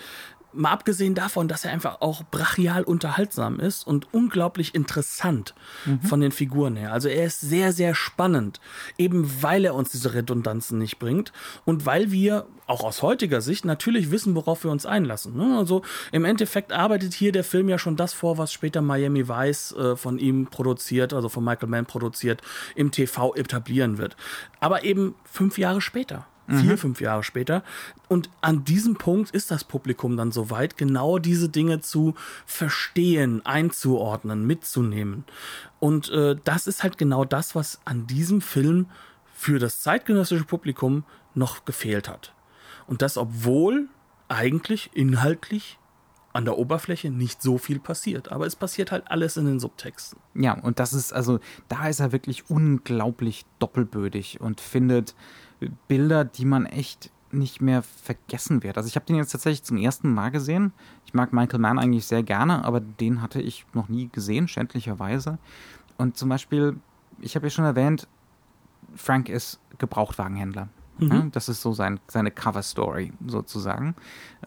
mal abgesehen davon, dass er einfach auch brachial unterhaltsam ist und unglaublich interessant mhm. von den Figuren her. Also er ist sehr, sehr spannend, eben weil er uns diese Redundanzen nicht bringt und weil wir auch aus heutiger Sicht natürlich wissen, worauf wir uns einlassen. Ne? Also im Endeffekt arbeitet hier der Film ja schon das vor, was später Miami Vice äh, von ihm produziert, also von Michael Mann produziert, im TV etablieren wird. Aber eben fünf Jahre später vier, mhm. fünf Jahre später. Und an diesem Punkt ist das Publikum dann soweit, genau diese Dinge zu verstehen, einzuordnen, mitzunehmen. Und äh, das ist halt genau das, was an diesem Film für das zeitgenössische Publikum noch gefehlt hat. Und das, obwohl eigentlich inhaltlich an der Oberfläche nicht so viel passiert. Aber es passiert halt alles in den Subtexten. Ja, und das ist, also, da ist er wirklich unglaublich doppelbödig und findet Bilder, die man echt nicht mehr vergessen wird. Also ich habe den jetzt tatsächlich zum ersten Mal gesehen. Ich mag Michael Mann eigentlich sehr gerne, aber den hatte ich noch nie gesehen, schändlicherweise. Und zum Beispiel, ich habe ja schon erwähnt, Frank ist Gebrauchtwagenhändler. Mhm. Ja, das ist so sein, seine Cover-Story sozusagen,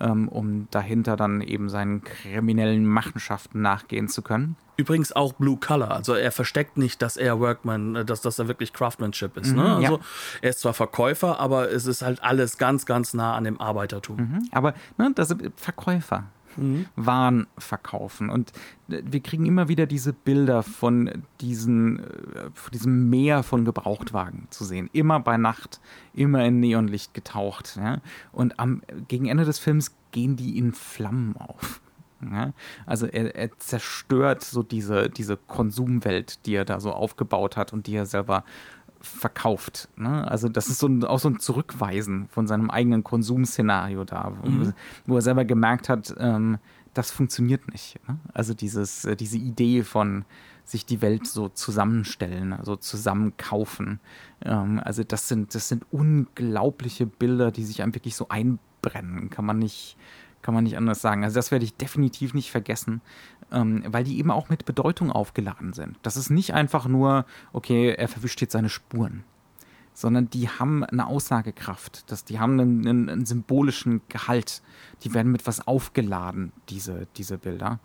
ähm, um dahinter dann eben seinen kriminellen Machenschaften nachgehen zu können. Übrigens auch Blue Color, also er versteckt nicht, dass er Workman, äh, dass, dass er wirklich Craftsmanship ist. Ne? Mhm, also ja. er ist zwar Verkäufer, aber es ist halt alles ganz, ganz nah an dem Arbeitertum. Mhm. Aber ne, das sind Verkäufer. Waren verkaufen. Und äh, wir kriegen immer wieder diese Bilder von, diesen, äh, von diesem Meer von Gebrauchtwagen zu sehen. Immer bei Nacht, immer in Neonlicht getaucht. Ja? Und am, gegen Ende des Films gehen die in Flammen auf. Ja? Also er, er zerstört so diese, diese Konsumwelt, die er da so aufgebaut hat und die er selber verkauft. Ne? Also das ist so ein, auch so ein Zurückweisen von seinem eigenen Konsumszenario da, wo, Mhm. wo er selber gemerkt hat, ähm, das funktioniert nicht. Ne? Also dieses, äh, diese Idee von sich die Welt so zusammenstellen, also zusammenkaufen. Ähm, also das sind, das sind unglaubliche Bilder, die sich einem wirklich so einbrennen. Kann man nicht, kann man nicht anders sagen. Also das werde ich definitiv nicht vergessen, ähm, weil die eben auch mit Bedeutung aufgeladen sind. Das ist nicht einfach nur, okay, er verwischt jetzt seine Spuren, sondern die haben eine Aussagekraft. Das, die haben einen, einen, einen symbolischen Gehalt. Die werden mit was aufgeladen, diese, diese Bilder.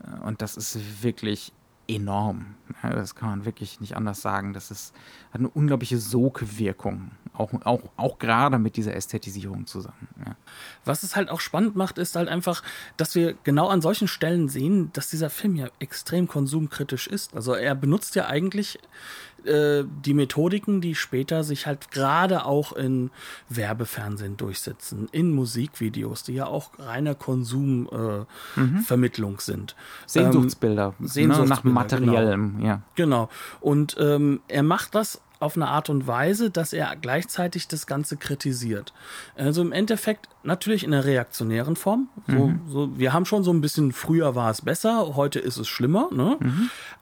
Äh, Und das ist wirklich enorm. Das kann man wirklich nicht anders sagen. Das ist, hat eine unglaubliche Sogwirkung. Auch, auch, auch gerade mit dieser Ästhetisierung zusammen. Ja. Was es halt auch spannend macht, ist halt einfach, dass wir genau an solchen Stellen sehen, dass dieser Film ja extrem konsumkritisch ist. Also er benutzt ja eigentlich äh, die Methodiken, die später sich halt gerade auch in Werbefernsehen durchsetzen, in Musikvideos, die ja auch reiner Konsumvermittlung äh, Vermittlung sind. Sehnsuchtsbilder. Ähm, ne, Sehnsuchtsbilder, nach Materiellem, ja. Genau. Und ähm, er macht das auf eine Art und Weise, dass er gleichzeitig das Ganze kritisiert. Also im Endeffekt natürlich in einer reaktionären Form. So, so, wir haben schon so ein bisschen, früher war es besser, heute ist es schlimmer. Ne?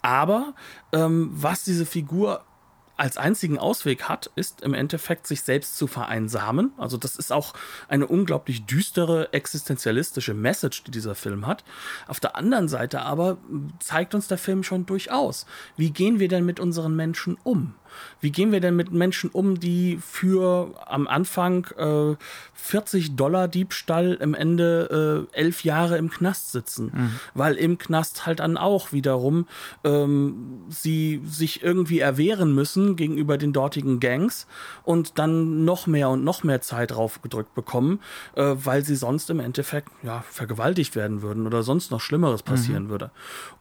Aber ähm, was diese Figur als einzigen Ausweg hat, ist im Endeffekt sich selbst zu vereinsamen. Also das ist auch eine unglaublich düstere existenzialistische Message, die dieser Film hat. Auf der anderen Seite aber zeigt uns der Film schon durchaus, wie gehen wir denn mit unseren Menschen um? Wie gehen wir denn mit Menschen um, die für am Anfang äh, 40 Dollar Diebstahl im Ende äh, elf Jahre im Knast sitzen? Weil im Knast halt dann auch wiederum ähm, sie sich irgendwie erwehren müssen gegenüber den dortigen Gangs und dann noch mehr und noch mehr Zeit draufgedrückt bekommen, äh, weil sie sonst im Endeffekt ja, vergewaltigt werden würden oder sonst noch Schlimmeres passieren würde.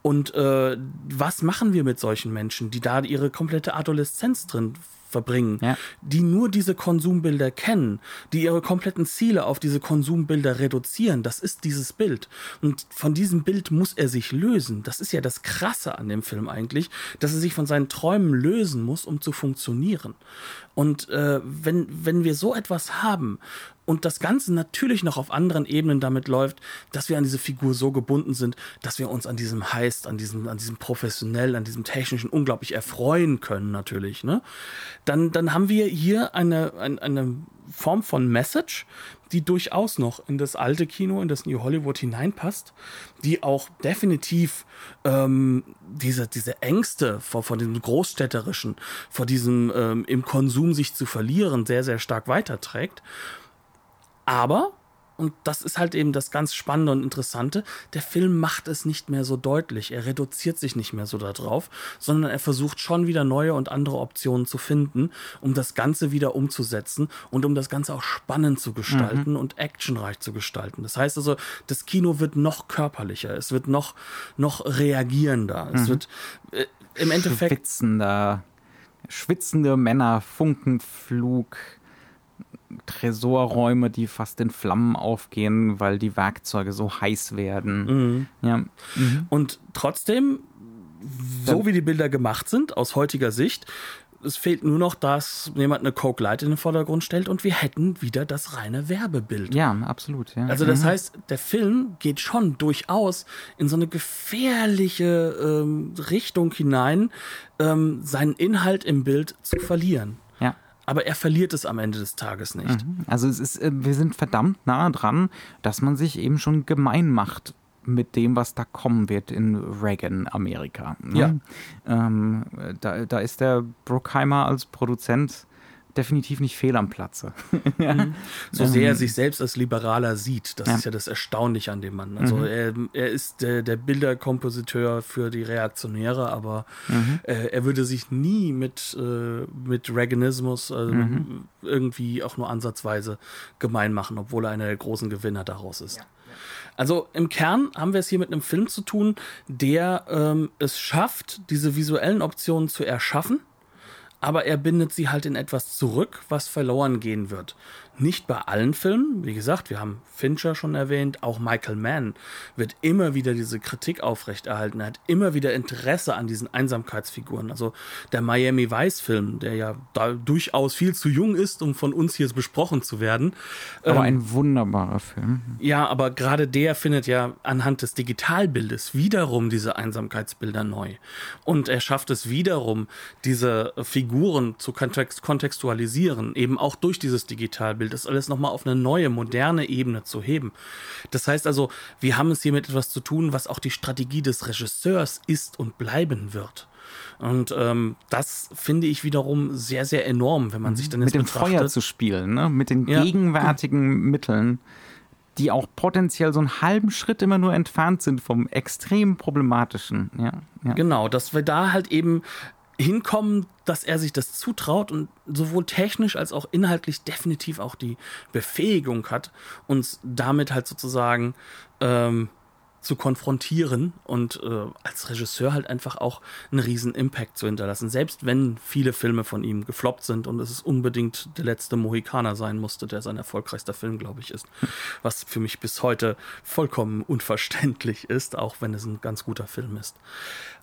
Und äh, was machen wir mit solchen Menschen, die da ihre komplette Adoleszenz drin verbringen, Ja. die nur diese Konsumbilder kennen, die ihre kompletten Ziele auf diese Konsumbilder reduzieren. Das ist dieses Bild. Und von diesem Bild muss er sich lösen. Das ist ja das Krasse an dem Film eigentlich, dass er sich von seinen Träumen lösen muss, um zu funktionieren. Und äh, wenn, wenn wir so etwas haben und das Ganze natürlich noch auf anderen Ebenen damit läuft, dass wir an diese Figur so gebunden sind, dass wir uns an diesem Heist, an diesem, an diesem professionell, an diesem technischen unglaublich erfreuen können natürlich, ne? Dann, dann haben wir hier eine, eine, eine Form von Message, die durchaus noch in das alte Kino, in das New Hollywood hineinpasst, die auch definitiv ähm, diese, diese Ängste vor, vor dem Großstädterischen, vor diesem ähm, im Konsum sich zu verlieren, sehr, sehr stark weiterträgt. Aber, und das ist halt eben das ganz Spannende und Interessante, der Film macht es nicht mehr so deutlich. Er reduziert sich nicht mehr so darauf, sondern er versucht schon wieder neue und andere Optionen zu finden, um das Ganze wieder umzusetzen und um das Ganze auch spannend zu gestalten und actionreich zu gestalten. Das heißt also, das Kino wird noch körperlicher, es wird noch, noch reagierender. Es wird äh, im Endeffekt Schwitzender, schwitzende Männer, Funkenflug, Tresorräume, die fast in Flammen aufgehen, weil die Werkzeuge so heiß werden. Ja. Und trotzdem, so wie die Bilder gemacht sind, aus heutiger Sicht, es fehlt nur noch, dass jemand eine Coke Light in den Vordergrund stellt und wir hätten wieder das reine Werbebild. ja, absolut. Ja. Also das heißt, der Film geht schon durchaus in so eine gefährliche ähm, Richtung hinein, ähm, seinen Inhalt im Bild zu verlieren. ja. Aber er verliert es am Ende des Tages nicht. Also es ist, äh, wir sind verdammt nah dran, dass man sich eben schon gemein macht mit dem, was da kommen wird in Reagan-Amerika. Ne? Ja. Ähm, da, da ist der Bruckheimer als Produzent definitiv nicht fehl am Platze. mhm. So sehr er sich selbst als Liberaler sieht, das ja. ist ja das Erstaunliche an dem Mann. Also mhm. er, er ist der, der Bilderkompositeur für die Reaktionäre, aber mhm. äh, er würde sich nie mit, äh, mit Reaganismus äh, irgendwie auch nur ansatzweise gemein machen, obwohl er einer der großen Gewinner daraus ist. Ja. Also im Kern haben wir es hier mit einem Film zu tun, der ähm, es schafft, diese visuellen Optionen zu erschaffen, aber er bindet sie halt in etwas zurück, was verloren gehen wird. Nicht bei allen Filmen. Wie gesagt, wir haben Fincher schon erwähnt. Auch Michael Mann wird immer wieder diese Kritik aufrechterhalten. Er hat immer wieder Interesse an diesen Einsamkeitsfiguren. Also der Miami Vice Film, der ja da durchaus viel zu jung ist, um von uns hier besprochen zu werden. Aber ähm, ein wunderbarer Film. Ja, aber gerade der findet ja anhand des Digitalbildes wiederum diese Einsamkeitsbilder neu. Und er schafft es wiederum, diese Figuren zu kontextualisieren, eben auch durch dieses Digitalbild Bild, das alles nochmal auf eine neue, moderne Ebene zu heben. Das heißt also, wir haben es hier mit etwas zu tun, was auch die Strategie des Regisseurs ist und bleiben wird. Und ähm, das finde ich wiederum sehr, sehr enorm, wenn man sich dann jetzt mit dem Feuer zu spielen, ne? mit den ja. gegenwärtigen Mitteln, die auch potenziell so einen halben Schritt immer nur entfernt sind vom extrem problematischen. Ja, ja. Genau, dass wir da halt eben hinkommen, dass er sich das zutraut und sowohl technisch als auch inhaltlich definitiv auch die Befähigung hat, uns damit halt sozusagen ähm, zu konfrontieren und äh, als Regisseur halt einfach auch einen riesen Impact zu hinterlassen. Selbst wenn viele Filme von ihm gefloppt sind und es ist unbedingt der letzte Mohikaner sein musste, der sein erfolgreichster Film, glaube ich, ist. Was für mich bis heute vollkommen unverständlich ist, auch wenn es ein ganz guter Film ist.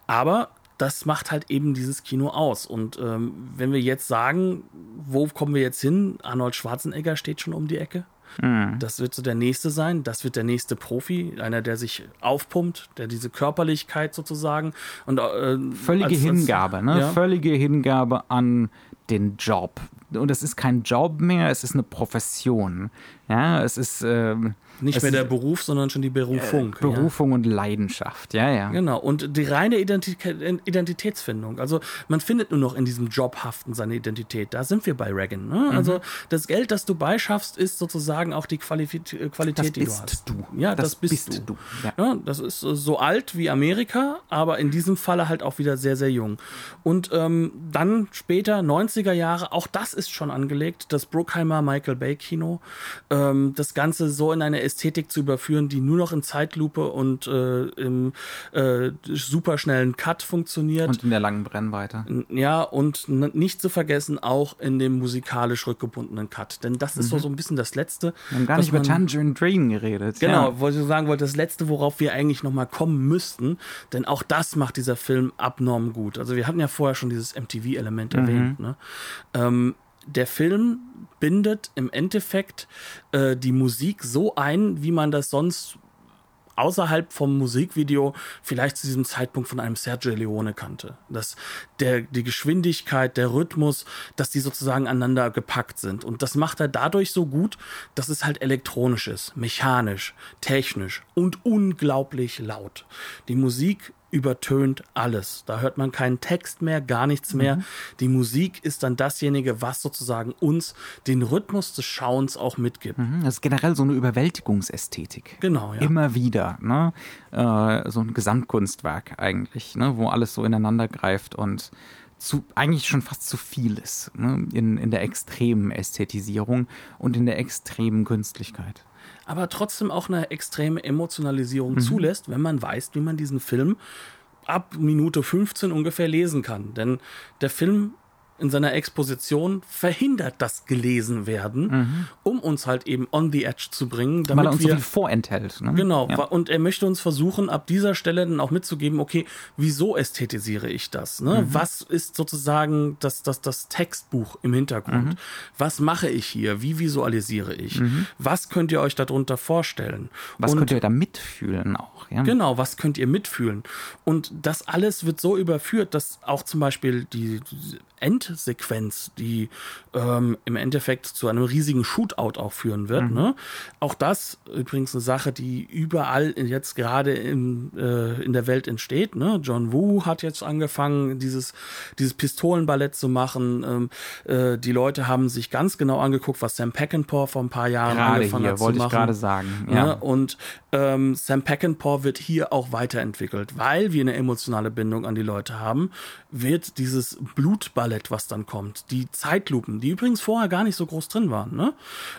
Aber das macht halt eben dieses Kino aus. Und ähm, wenn wir jetzt sagen, wo kommen wir jetzt hin? Arnold Schwarzenegger steht schon um die Ecke. Mhm. Das wird so der nächste sein. Das wird der nächste Profi, einer, der sich aufpumpt, der diese Körperlichkeit sozusagen und äh, völlige als, als, Hingabe, ne? Ja. Völlige Hingabe an den Job. Und es ist kein Job mehr, es ist eine Profession. Ja, es ist äh, nicht mehr der Beruf, sondern schon die Berufung. Äh, Berufung ja. und Leidenschaft, ja, ja. Genau, und die reine Identitä Identitätsfindung. Also man findet nur noch in diesem Jobhaften seine Identität. Da sind wir bei Reagan. Ne? Mhm. Also das Geld, das du beischaffst, ist sozusagen auch die Quali äh, Qualität, das die du hast. Du. Ja, das, das bist, bist, du. du. Ja. ja. das ist so alt wie Amerika, aber in diesem Falle halt auch wieder sehr, sehr jung. Und ähm, dann später, 90er Jahre, auch das ist schon angelegt, das Bruckheimer Michael Bay Kino. Ähm, das Ganze so in eine Ästhetik zu überführen, die nur noch in Zeitlupe und äh, im äh, superschnellen Cut funktioniert. Und in der langen Brennweite. Ja, und nicht zu vergessen auch in dem musikalisch rückgebundenen Cut. Denn das ist mhm. so, so ein bisschen das Letzte. Wir haben gar nicht über Tangerine Dream geredet. Genau, ja. wollte ich sagen wollte, das Letzte, worauf wir eigentlich nochmal kommen müssten. Denn auch das macht dieser Film abnorm gut. Also wir hatten ja vorher schon dieses MTV-Element mhm. erwähnt. Ne? Ähm, der Film bindet im Endeffekt äh, die Musik so ein, wie man das sonst außerhalb vom Musikvideo vielleicht zu diesem Zeitpunkt von einem Sergio Leone kannte. Dass der, die Geschwindigkeit, der Rhythmus, dass die sozusagen aneinander gepackt sind. Und das macht er dadurch so gut, dass es halt elektronisch ist, mechanisch, technisch und unglaublich laut. Die Musik übertönt alles. Da hört man keinen Text mehr, gar nichts mehr. Mhm. Die Musik ist dann dasjenige, was sozusagen uns den Rhythmus des Schauens auch mitgibt. Mhm. Das ist generell so eine Überwältigungsästhetik. Genau, ja. Immer wieder. Ne? Äh, so ein Gesamtkunstwerk eigentlich, ne? wo alles so ineinander greift und zu, eigentlich schon fast zu viel ist ne? in, in der extremen Ästhetisierung und in der extremen Künstlichkeit aber trotzdem auch eine extreme Emotionalisierung mhm. zulässt, wenn man weiß, wie man diesen Film ab Minute 15 ungefähr lesen kann. Denn der Film in seiner Exposition verhindert das gelesen werden, mhm. um uns halt eben on the edge zu bringen. Damit Weil er uns wir, so viel vorenthält. Ne? Genau. Ja. Und er möchte uns versuchen, ab dieser Stelle dann auch mitzugeben, okay, wieso ästhetisiere ich das? Ne? Mhm. Was ist sozusagen das, das, das Textbuch im Hintergrund? Mhm. Was mache ich hier? Wie visualisiere ich? Mhm. Was könnt ihr euch darunter vorstellen? Was Und, könnt ihr da mitfühlen auch? Ja? Genau, was könnt ihr mitfühlen? Und das alles wird so überführt, dass auch zum Beispiel die Endsequenz, die ähm, im Endeffekt zu einem riesigen Shootout auch führen wird. Mhm. Ne? Auch das übrigens eine Sache, die überall jetzt gerade in, äh, in der Welt entsteht. Ne? John Woo hat jetzt angefangen, dieses, dieses Pistolenballett zu machen. Ähm, äh, die Leute haben sich ganz genau angeguckt, was Sam Peckinpah vor ein paar Jahren gerade angefangen hier, hat wollte zu machen. ich gerade sagen. Ja. Ja. Ne? Und ähm, Sam Peckinpah wird hier auch weiterentwickelt, weil wir eine emotionale Bindung an die Leute haben, wird dieses Blutballett, was dann kommt, die Zeitlupen, die übrigens vorher gar nicht so groß drin waren, ne?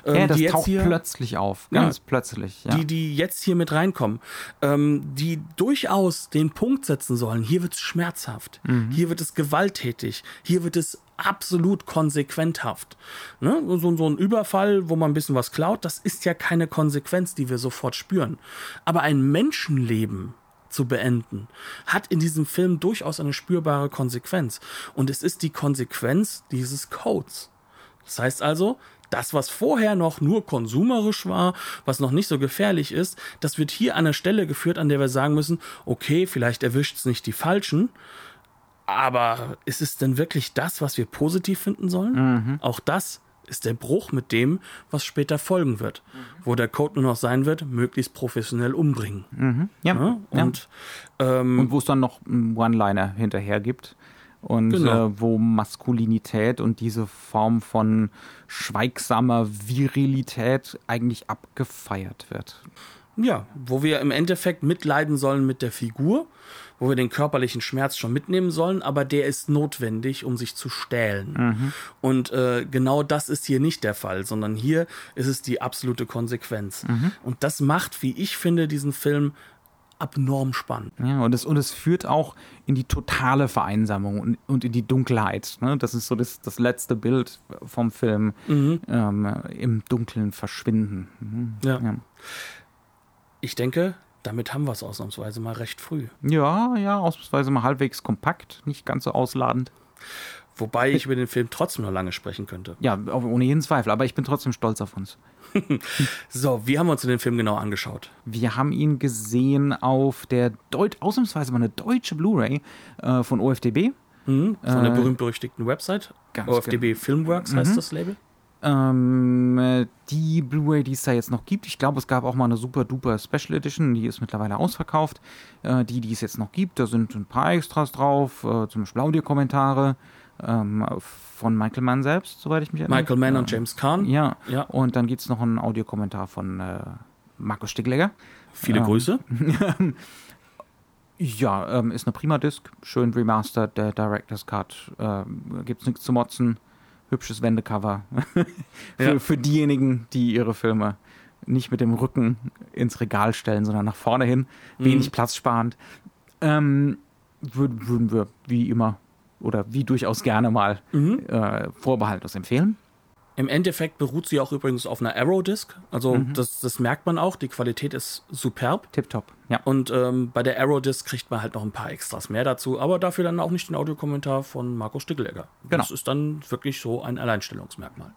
Ähm, ja, das taucht hier, plötzlich auf. Ja. Ganz plötzlich. Ja. die, die jetzt hier mit reinkommen, ähm, die durchaus den Punkt setzen sollen, hier wird es schmerzhaft, Mhm. hier wird es gewalttätig, hier wird es absolut konsequenthaft. Ne? So, so ein Überfall, wo man ein bisschen was klaut, das ist ja keine Konsequenz, die wir sofort spüren. Aber ein Menschenleben zu beenden, hat in diesem Film durchaus eine spürbare Konsequenz. Und es ist die Konsequenz dieses Codes. Das heißt also, das, was vorher noch nur konsumerisch war, was noch nicht so gefährlich ist, das wird hier an einer Stelle geführt, an der wir sagen müssen, okay, vielleicht erwischt es nicht die Falschen, aber ist es denn wirklich das, was wir positiv finden sollen? Auch das ist der Bruch mit dem, was später folgen wird, wo der Code nur noch sein wird, möglichst professionell umbringen. ja. Ne? ja. Und ähm, und wo es dann noch einen One-Liner hinterher gibt. Und Genau. äh, wo Maskulinität und diese Form von schweigsamer Virilität eigentlich abgefeiert wird. Ja, wo wir im Endeffekt mitleiden sollen mit der Figur, wo wir den körperlichen Schmerz schon mitnehmen sollen, aber der ist notwendig, um sich zu stählen. Und äh, genau das ist hier nicht der Fall, sondern hier ist es die absolute Konsequenz. Und das macht, wie ich finde, diesen Film abnorm spannend. Ja, und es, und es führt auch in die totale Vereinsamung und, und in die Dunkelheit. Ne? Das ist so das, das letzte Bild vom Film ähm, im dunklen Verschwinden. Mhm. Ja. Ja. Ich denke, damit haben wir es ausnahmsweise mal recht früh. ja, ja, ausnahmsweise mal halbwegs kompakt, nicht ganz so ausladend. Wobei ich über den Film trotzdem noch lange sprechen könnte. Ja, ohne jeden Zweifel, aber ich bin trotzdem stolz auf uns. So, wie haben wir uns den Film genau angeschaut? Wir haben ihn gesehen auf der Deut ausnahmsweise mal eine deutsche Blu-ray äh, von OFDB. Mhm, von der Äh, berühmt-berüchtigten Website. OFDB Filmworks heißt das Label. Ähm, äh, die Blu-ray, die es da jetzt noch gibt, ich glaube, es gab auch mal eine super duper Special Edition, die ist mittlerweile ausverkauft. Äh, die, die es jetzt noch gibt, da sind ein paar Extras drauf, äh, zum Beispiel Audiokommentare ähm, von Michael Mann selbst, soweit ich mich erinnere. Michael Mann und James Kahn. Ja, Ja. und dann gibt es noch einen Audiokommentar von äh, Markus Stiglegger. Viele Ja. Grüße. Ja, ähm, ist eine prima Disc, schön remastered, der Director's Cut, ähm, gibt's nichts zu motzen, hübsches Wendecover. für, Ja. für diejenigen, die ihre Filme nicht mit dem Rücken ins Regal stellen, sondern nach vorne hin, wenig platzsparend, ähm, würd, würden wir wie immer oder wie durchaus gerne mal äh, vorbehaltlos empfehlen. Im Endeffekt beruht sie auch übrigens auf einer Arrow-Disc. Also das, das merkt man auch. Die Qualität ist superb. Tipptopp, ja. Und ähm, bei der Arrow-Disc kriegt man halt noch ein paar Extras mehr dazu, aber dafür dann auch nicht den Audiokommentar von Marco Stickelegger. Genau. Das ist dann wirklich so ein Alleinstellungsmerkmal.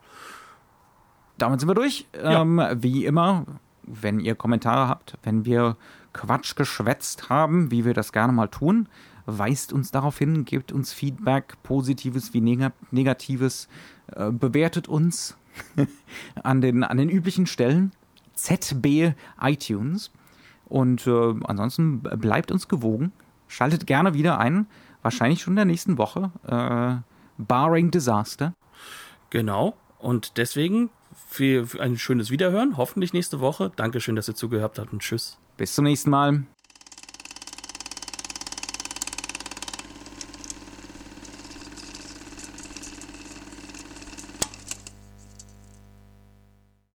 damit sind wir durch. Ja. Ähm, wie immer, wenn ihr Kommentare habt, wenn wir Quatsch geschwätzt haben, wie wir das gerne mal tun, weist uns darauf hin, gebt uns Feedback, positives wie neg negatives, äh, bewertet uns an den, an den üblichen Stellen. ZB iTunes. Und äh, ansonsten bleibt uns gewogen. Schaltet gerne wieder ein. Wahrscheinlich schon in der nächsten Woche. Äh, barring Disaster. Genau. Und deswegen für ein schönes Wiederhören. Hoffentlich nächste Woche. Dankeschön, dass ihr zugehört habt und tschüss. Bis zum nächsten Mal.